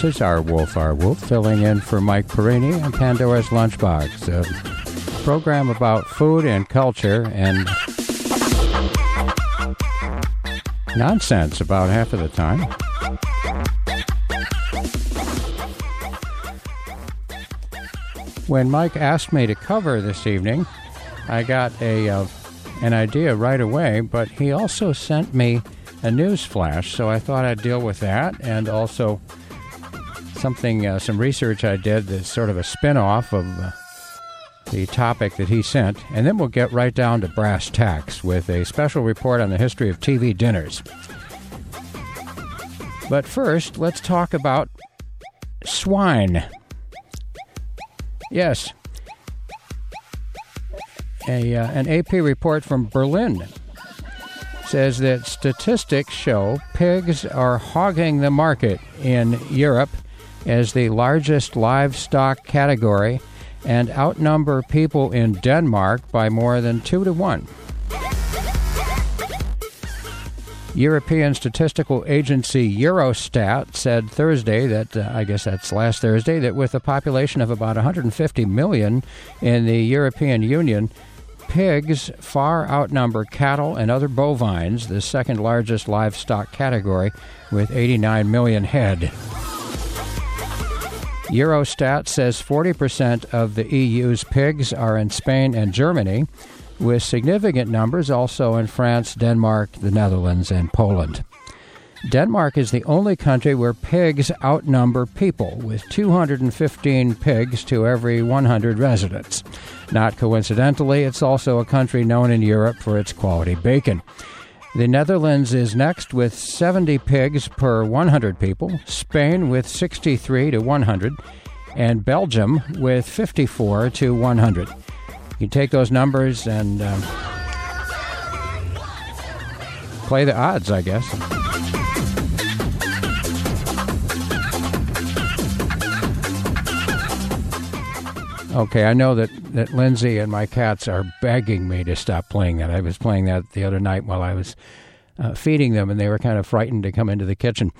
This is our Wolf, our Wolf, filling in for Mike Perini and Pandora's Lunchbox, a program about food and culture and nonsense about half of the time. When Mike asked me to cover this evening, I got a uh, an idea right away, but he also sent me a news flash, so I thought I'd deal with that and also something, uh, some research I did that's sort of a spin off of uh, the topic that he sent. And then we'll get right down to brass tacks with a special report on the history of TV dinners. But first, let's talk about swine. Yes. A, uh, an AP report from Berlin says that statistics show pigs are hogging the market in Europe as the largest livestock category and outnumber people in Denmark by more than two to one. European Statistical Agency Eurostat said Thursday that, uh, I guess that's last Thursday, that with a population of about 150 million in the European Union, pigs far outnumber cattle and other bovines, the second largest livestock category, with 89 million head. Eurostat says 40% of the EU's pigs are in Spain and Germany, with significant numbers also in France, Denmark, the Netherlands, and Poland. Denmark is the only country where pigs outnumber people, with 215 pigs to every 100 residents. Not coincidentally, it's also a country known in Europe for its quality bacon. The Netherlands is next with 70 pigs per 100 people, Spain with 63 to 100, and Belgium with 54 to 100. You take those numbers and um, play the odds, I guess. Okay, I know that, that Lindsay and my cats are begging me to stop playing that. I was playing that the other night while I was uh, feeding them, and they were kind of frightened to come into the kitchen.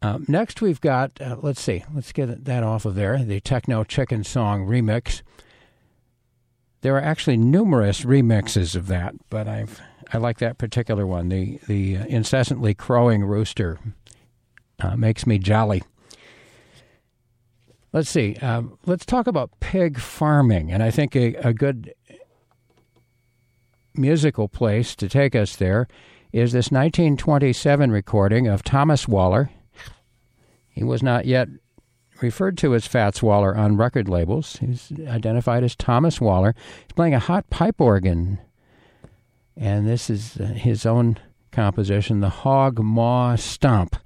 Um, next, we've got, uh, let's see, let's get that off of there the Techno Chicken Song remix. There are actually numerous remixes of that, but I've I like that particular one. The the incessantly crowing rooster uh, makes me jolly. Let's see. Um, let's talk about pig farming, and I think a, a good musical place to take us there is this 1927 recording of Thomas Waller. He was not yet referred to as Fats Waller on record labels. He's identified as Thomas Waller. He's playing a hot pipe organ, and this is uh, his own composition, the Hog Maw Stomp.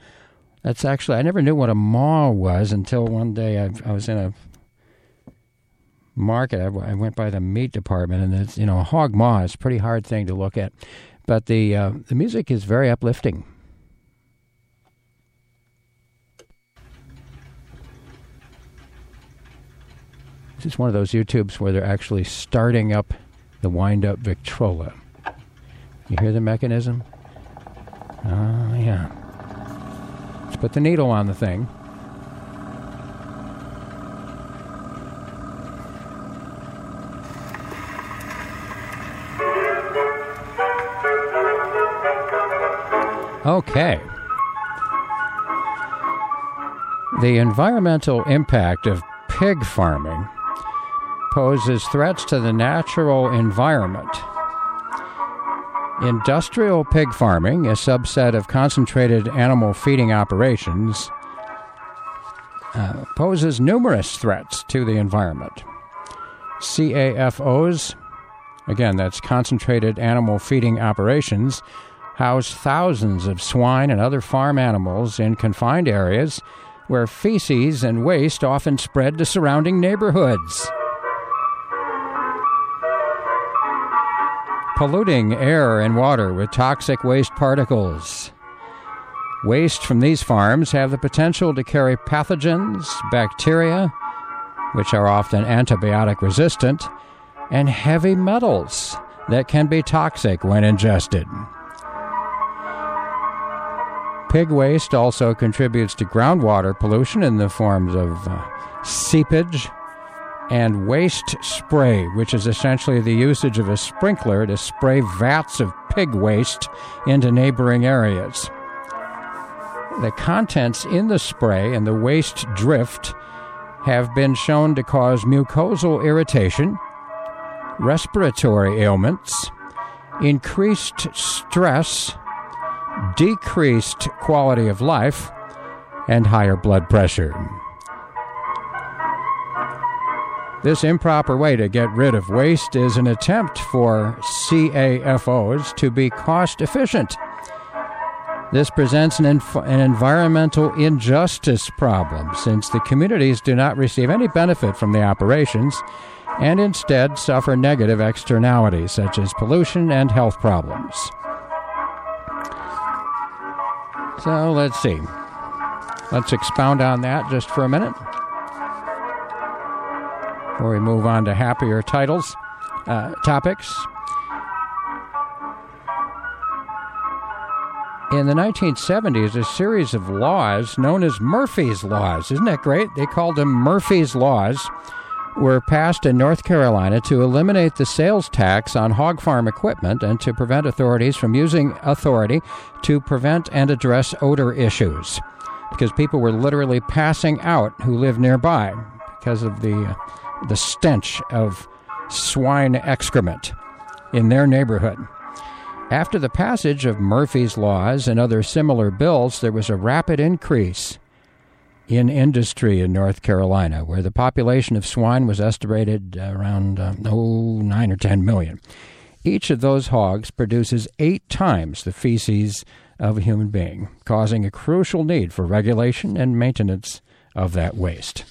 That's actually, I never knew what a maw was until one day I, I was in a market. I, I, went by the meat department, and it's, you know, a hog maw is a pretty hard thing to look at. But the, uh, the music is very uplifting. This is one of those YouTubes where they're actually starting up the wind up Victrola. You hear the mechanism? Oh, yeah. Put the needle on the thing. Okay. The environmental impact of pig farming poses threats to the natural environment Industrial pig farming, a subset of concentrated animal feeding operations, uh, poses numerous threats to the environment. CAFOs, again, that's concentrated animal feeding operations, house thousands of swine and other farm animals in confined areas where feces and waste often spread to surrounding neighborhoods. Polluting air and water with toxic waste particles. Waste from these farms have the potential to carry pathogens, bacteria, which are often antibiotic resistant, and heavy metals that can be toxic when ingested. Pig waste also contributes to groundwater pollution in the forms of uh, seepage and waste spray, which is essentially the usage of a sprinkler to spray vats of pig waste into neighboring areas. The contents in the spray and the waste drift have been shown to cause mucosal irritation, respiratory ailments, increased stress, decreased quality of life, and higher blood pressure. This improper way to get rid of waste is an attempt for CAFOs to be cost efficient. This presents an, inf- an, environmental injustice problem since the communities do not receive any benefit from the operations and instead suffer negative externalities such as pollution and health problems. So let's see. Let's expound on that just for a minute before we move on to happier titles, uh, topics. In the 1970s, a series of laws known as Murphy's Laws, isn't that great? They called them Murphy's Laws, were passed in North Carolina to eliminate the sales tax on hog farm equipment and to prevent authorities from using authority to prevent and address odor issues. Because people were literally passing out who lived nearby because of the, uh, the stench of swine excrement in their neighborhood. After the passage of Murphy's Laws and other similar bills, there was a rapid increase in industry in North Carolina, where the population of swine was estimated around uh, oh, 9 or 10 million. Each of those hogs produces eight times the feces of a human being, causing a crucial need for regulation and maintenance of that waste.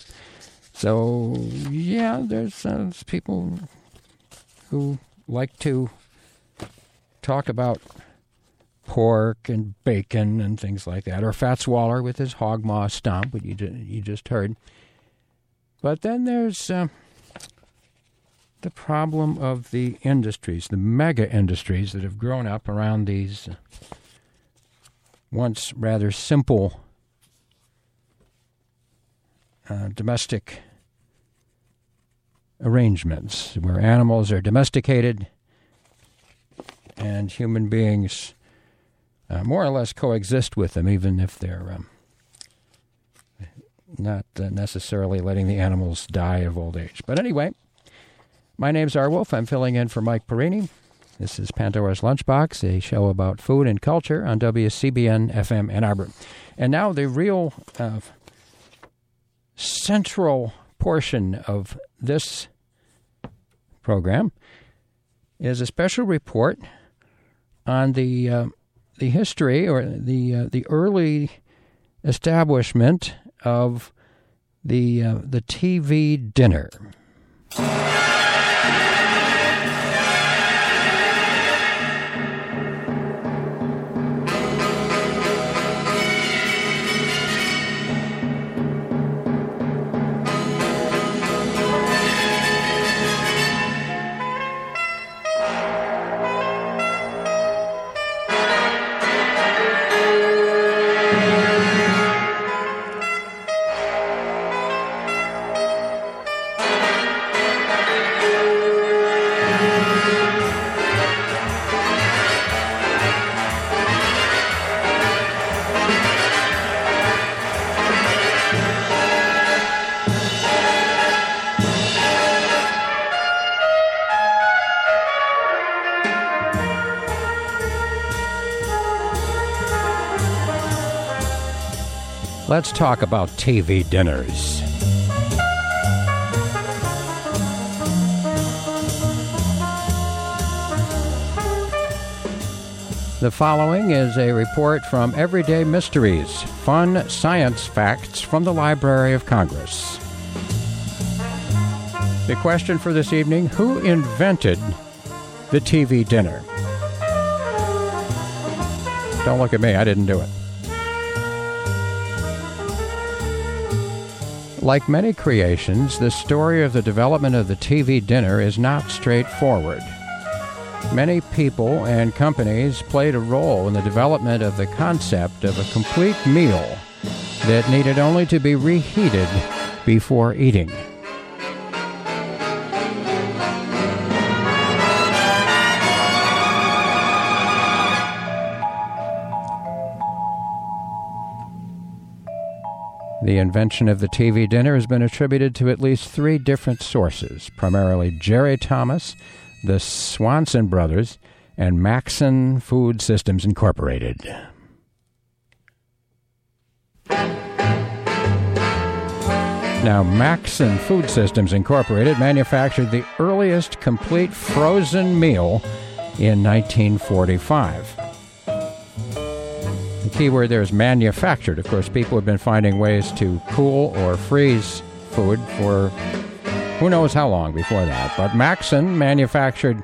So, yeah, there's, uh, people who like to talk about pork and bacon and things like that, or Fats Waller with his hog maw stomp, what you, you just heard. But then there's uh, the problem of the industries, the mega industries that have grown up around these uh, once rather simple uh, domestic arrangements where animals are domesticated and human beings uh, more or less coexist with them, even if they're um, not uh, necessarily letting the animals die of old age. But anyway, my name's R. Wolf. I'm filling in for Mike Perini. This is Pandora's Lunchbox, a show about food and culture on WCBN FM Ann Arbor. And now the real uh, central portion of this program is a special report on the uh, the history or the uh, the early establishment of the uh, the TV dinner. Let's talk about TV dinners. The following is a report from Everyday Mysteries Fun Science Facts from the Library of Congress. The question for this evening Who invented the TV dinner? Don't look at me, I didn't do it. Like many creations, the story of the development of the TV dinner is not straightforward. Many people and companies played a role in the development of the concept of a complete meal that needed only to be reheated before eating. The invention of the TV dinner has been attributed to at least three different sources, primarily Jerry Thomas the Swanson Brothers, and Maxson Food Systems Incorporated. Now, Maxson Food Systems Incorporated manufactured the earliest complete frozen meal in 1945. Key word there is manufactured. Of course, people have been finding ways to cool or freeze food for who knows how long before that? But Maxson manufactured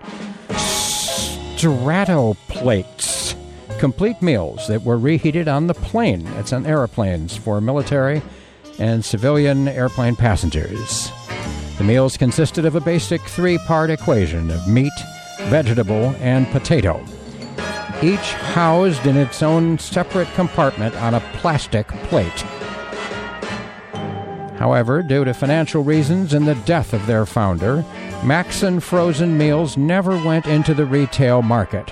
strato plates, complete meals that were reheated on the plane. It's on airplanes for military and civilian airplane passengers. The meals consisted of a basic three part equation of meat, vegetable, and potato, each housed in its own separate compartment on a plastic plate. However, due to financial reasons and the death of their founder, Maxson frozen meals never went into the retail market.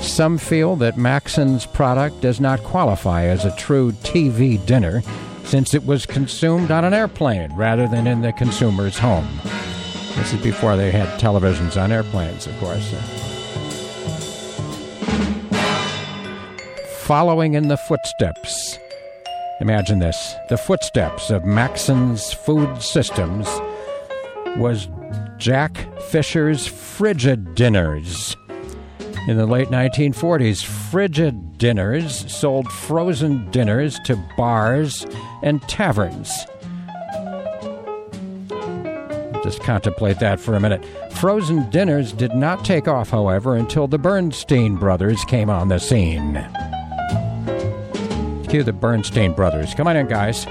Some feel that Maxson's product does not qualify as a true TV dinner since it was consumed on an airplane rather than in the consumer's home. This is before they had televisions on airplanes, of course. Following in the footsteps Imagine this the footsteps of Maxson's Food Systems was Jack Fisher's Frigid Dinners. In the late 1940s, Frigid Dinners sold frozen dinners to bars and taverns. Just contemplate that for a minute. Frozen dinners did not take off, however, until the Bernstein brothers came on the scene. Cue the Bernstein brothers. Come on in, guys.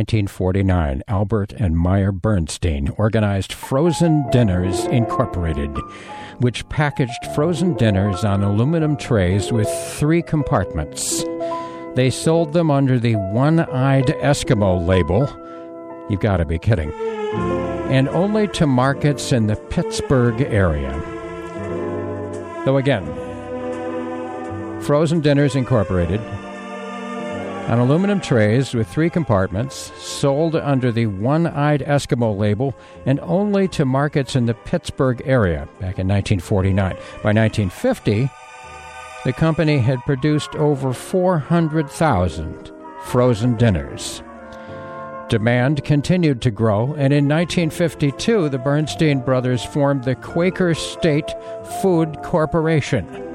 1949, Albert and Meyer Bernstein organized Frozen Dinners Incorporated, which packaged frozen dinners on aluminum trays with three compartments. They sold them under the One Eyed Eskimo label. You've got to be kidding. And only to markets in the Pittsburgh area. Though again, Frozen Dinners Incorporated on aluminum trays with three compartments, sold under the One Eyed Eskimo label and only to markets in the Pittsburgh area back in 1949. By 1950, the company had produced over 400,000 frozen dinners. Demand continued to grow, and in 1952, the Bernstein brothers formed the Quaker State Food Corporation.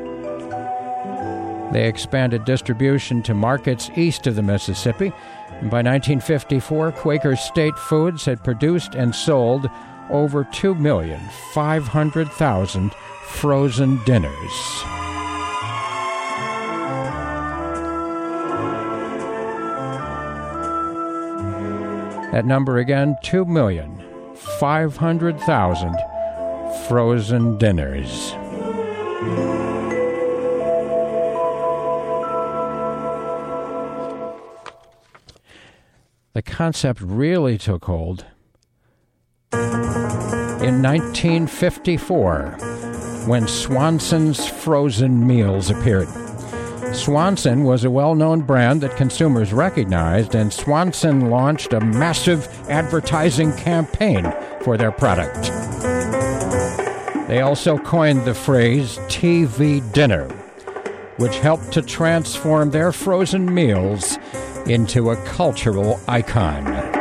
They expanded distribution to markets east of the Mississippi. And by 1954, Quaker State Foods had produced and sold over 2,500,000 frozen dinners. That number again 2,500,000 frozen dinners. Concept really took hold in 1954 when Swanson's frozen meals appeared. Swanson was a well known brand that consumers recognized, and Swanson launched a massive advertising campaign for their product. They also coined the phrase TV dinner, which helped to transform their frozen meals into a cultural icon.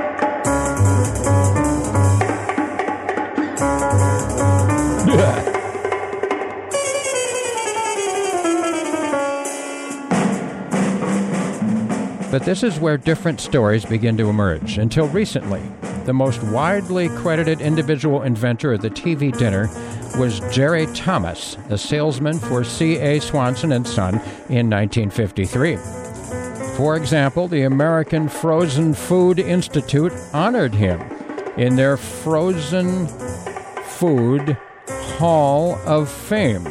But this is where different stories begin to emerge. Until recently, the most widely credited individual inventor of the TV dinner was Jerry Thomas, a salesman for C.A. Swanson and Son in 1953. For example, the American Frozen Food Institute honored him in their Frozen Food Hall of Fame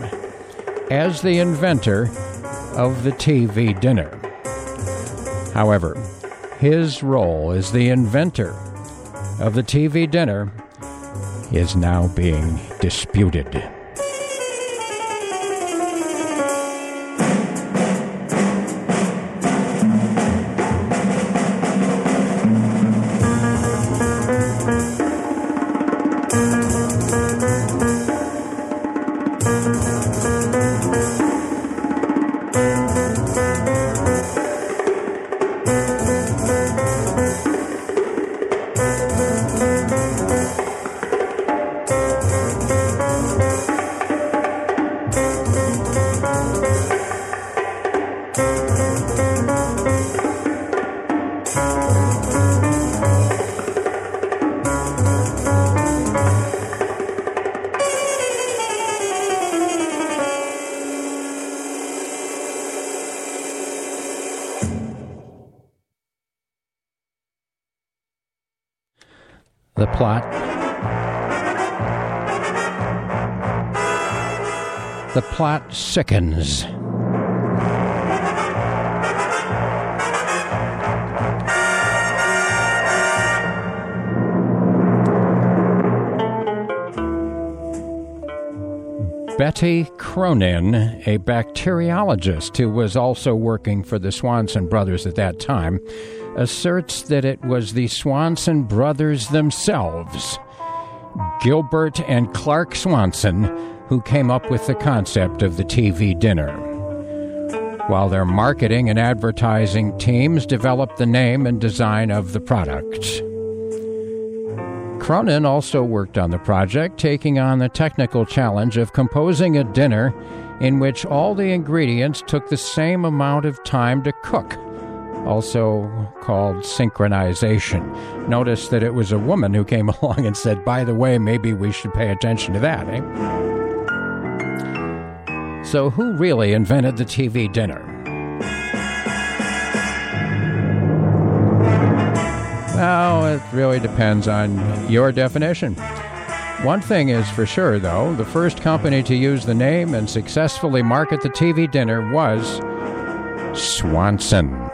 as the inventor of the TV dinner. However, his role as the inventor of the TV dinner is now being disputed. Plot sickens. Betty Cronin, a bacteriologist who was also working for the Swanson brothers at that time, asserts that it was the Swanson brothers themselves, Gilbert and Clark Swanson, who came up with the concept of the TV dinner. While their marketing and advertising teams developed the name and design of the product. Cronin also worked on the project, taking on the technical challenge of composing a dinner in which all the ingredients took the same amount of time to cook, also called synchronization. Notice that it was a woman who came along and said, by the way, maybe we should pay attention to that, eh? So, who really invented the TV dinner? Well, it really depends on your definition. One thing is for sure, though the first company to use the name and successfully market the TV dinner was Swanson.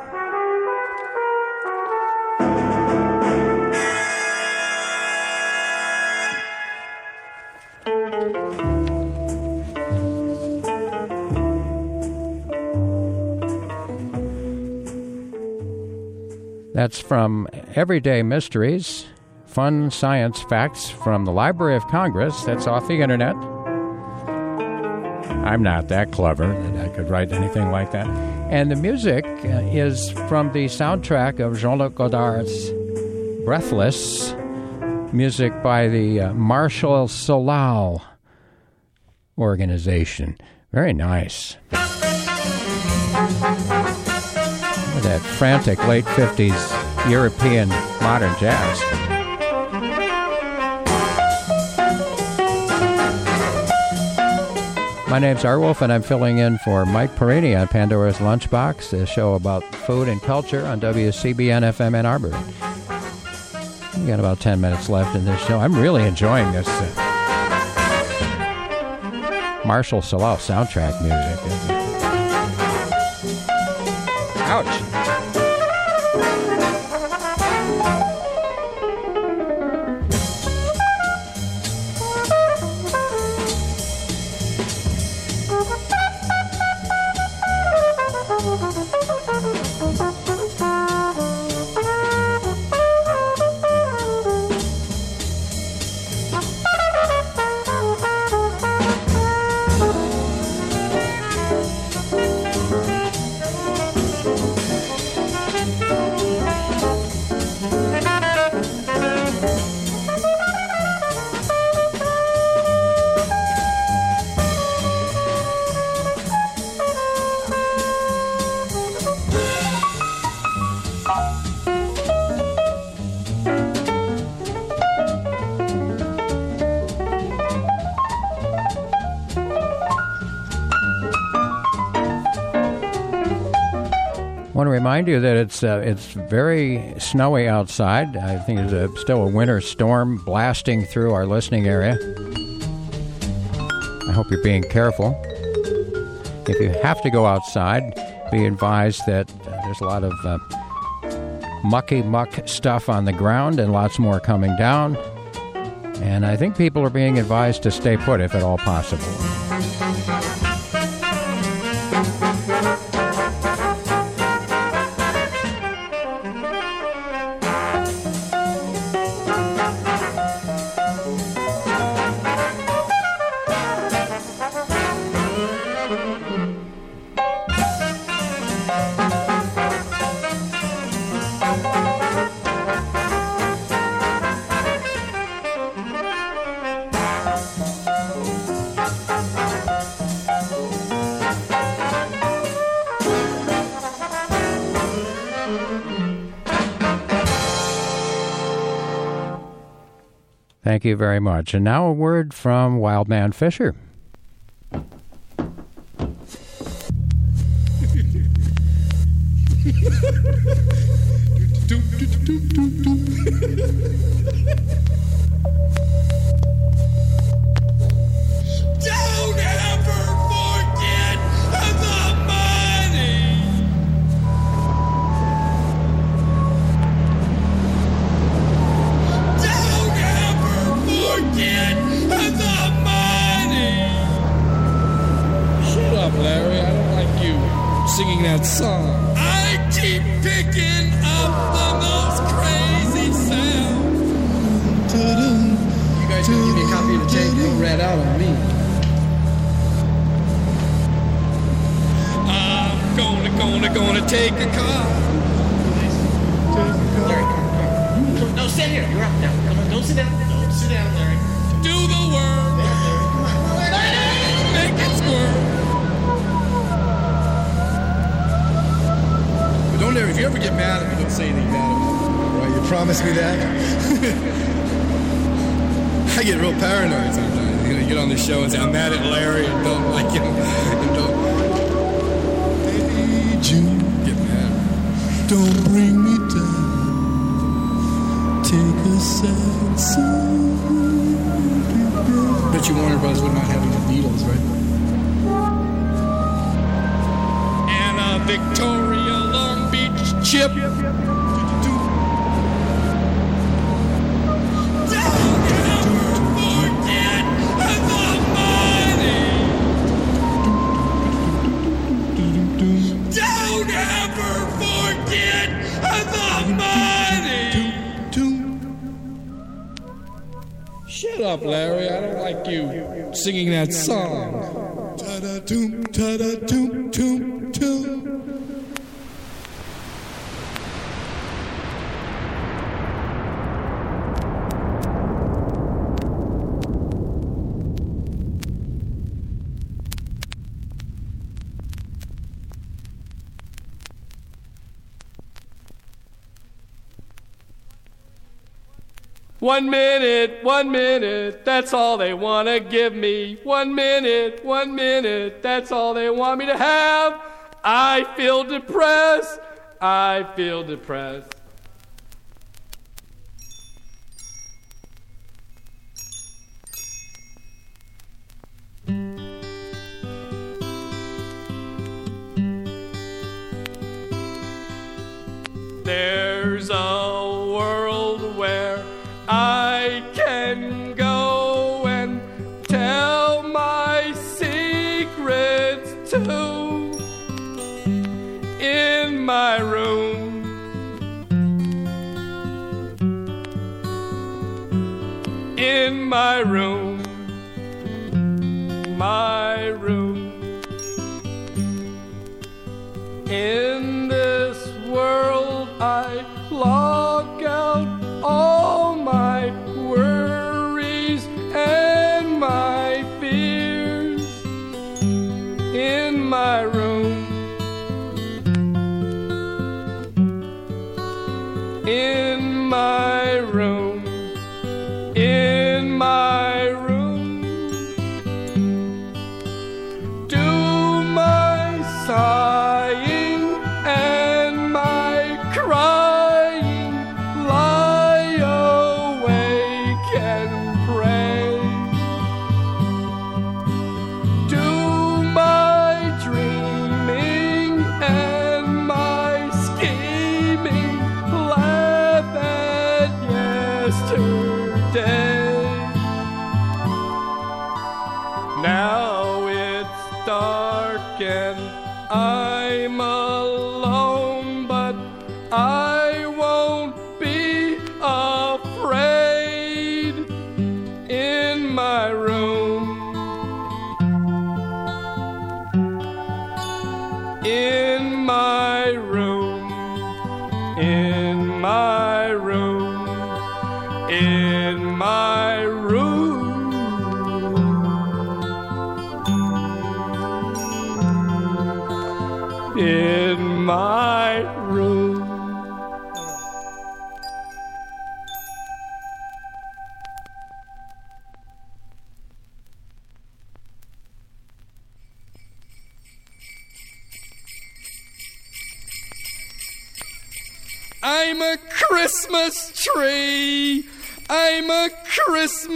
That's from Everyday Mysteries, Fun Science Facts from the Library of Congress. That's off the internet. I'm not that clever that I could write anything like that. And the music uh, is from the soundtrack of Jean Luc Godard's Breathless, music by the uh, Martial Solal organization. Very nice that frantic late 50s European modern jazz. My name's arwulf, and I'm filling in for Mike Perini on Pandora's Lunchbox, a show about food and culture on WCBN FM Ann Arbor. We got about 10 minutes left in this show. I'm really enjoying this uh, Martial Solal soundtrack music. Ouch. Remind you that it's uh, it's very snowy outside. I think there's a, still a winter storm blasting through our listening area. I hope you're being careful. If you have to go outside, be advised that uh, there's a lot of uh, mucky muck stuff on the ground and lots more coming down. And I think people are being advised to stay put if at all possible. Thank you very much. And now a word from Wild Man Fischer. Gonna, gonna take a car. Larry, come come. No, stand here. You're up now. Come on, don't sit down. Don't sit down, Larry. Do the work. Make it squirt. But don't Larry, if you ever get mad at me, don't say anything bad about me. Right? You promise me that? I get real paranoid sometimes. You know, you get on the show and say, I'm mad at Larry and don't like him. And don't. Baby June. Get mad. Don't bring me down. Take a sad song. Bet you Warner Brothers would not having the Beatles, right? And a Victoria Long Beach chip. Singing that song. Ta-da-doom, ta-da-doom, One minute, one minute, that's all they want to give me. One minute, one minute, that's all they want me to have. I feel depressed, I feel depressed. In my room.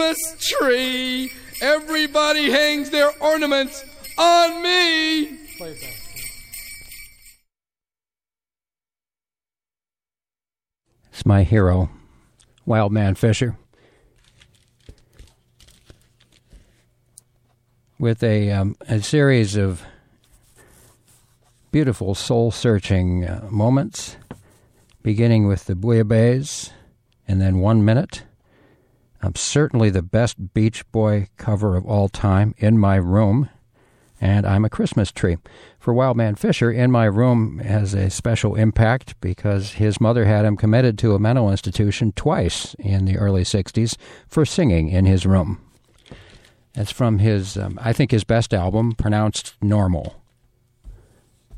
Christmas tree. Everybody hangs their ornaments on me. It's my hero, Wild Man Fischer. With a, um, a series of beautiful soul searching uh, moments, beginning with the Bouillabaisse and then One Minute. Um, certainly the best Beach Boy cover of all time, In My Room, and I'm a Christmas Tree. For Wild Man Fischer, In My Room has a special impact because his mother had him committed to a mental institution twice in the early 60s for singing in his room. That's from his, um, I think, his best album, pronounced Normal.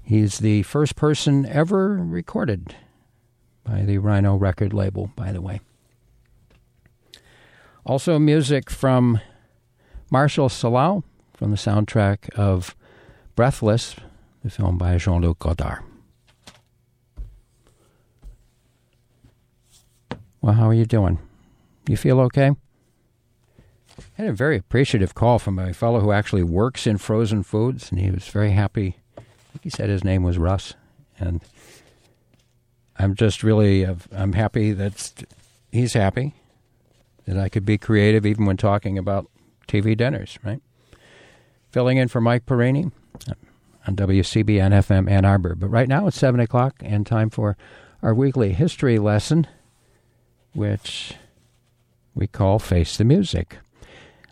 He's the first person ever recorded by the Rhino record label, by the way. Also, music from Martial Solal from the soundtrack of Breathless, the film by Jean Luc Godard. Well, how are you doing? You feel okay? I had a very appreciative call from a fellow who actually works in frozen foods, and he was very happy. I think he said his name was Russ, and I'm just really uh, I'm happy that he's happy that I could be creative even when talking about TV dinners, right? Filling in for Mike Perini on WCBN FM Ann Arbor. But right now it's 7 o'clock and time for our weekly history lesson, which we call Face the Music.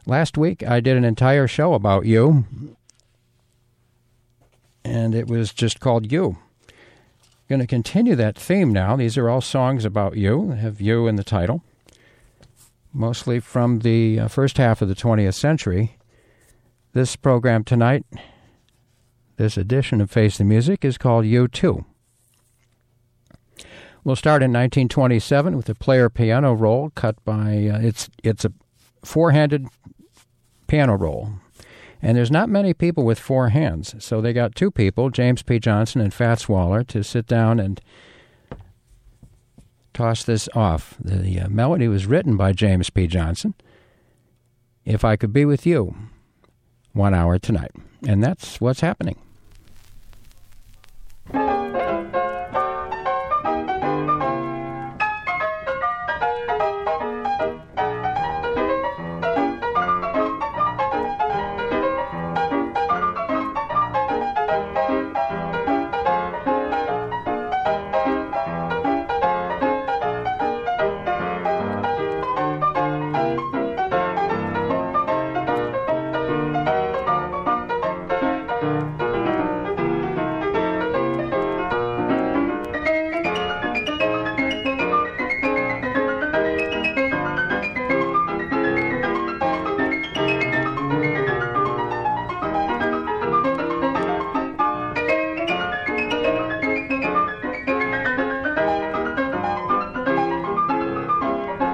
Last week I did an entire show about you, and it was just called You. Going to continue that theme now. These are all songs about you, have you in the title, mostly from the uh, first half of the 20th century. This program tonight, this edition of Face the Music, is called You Too. We'll start in 1927 with a player piano roll cut by uh, it's it's a four-handed piano roll. And there's not many people with four hands. So they got two people, James P. Johnson and Fats Waller, to sit down and toss this off. The uh, melody was written by James P. Johnson. If I could be with you, one hour tonight. And that's what's happening.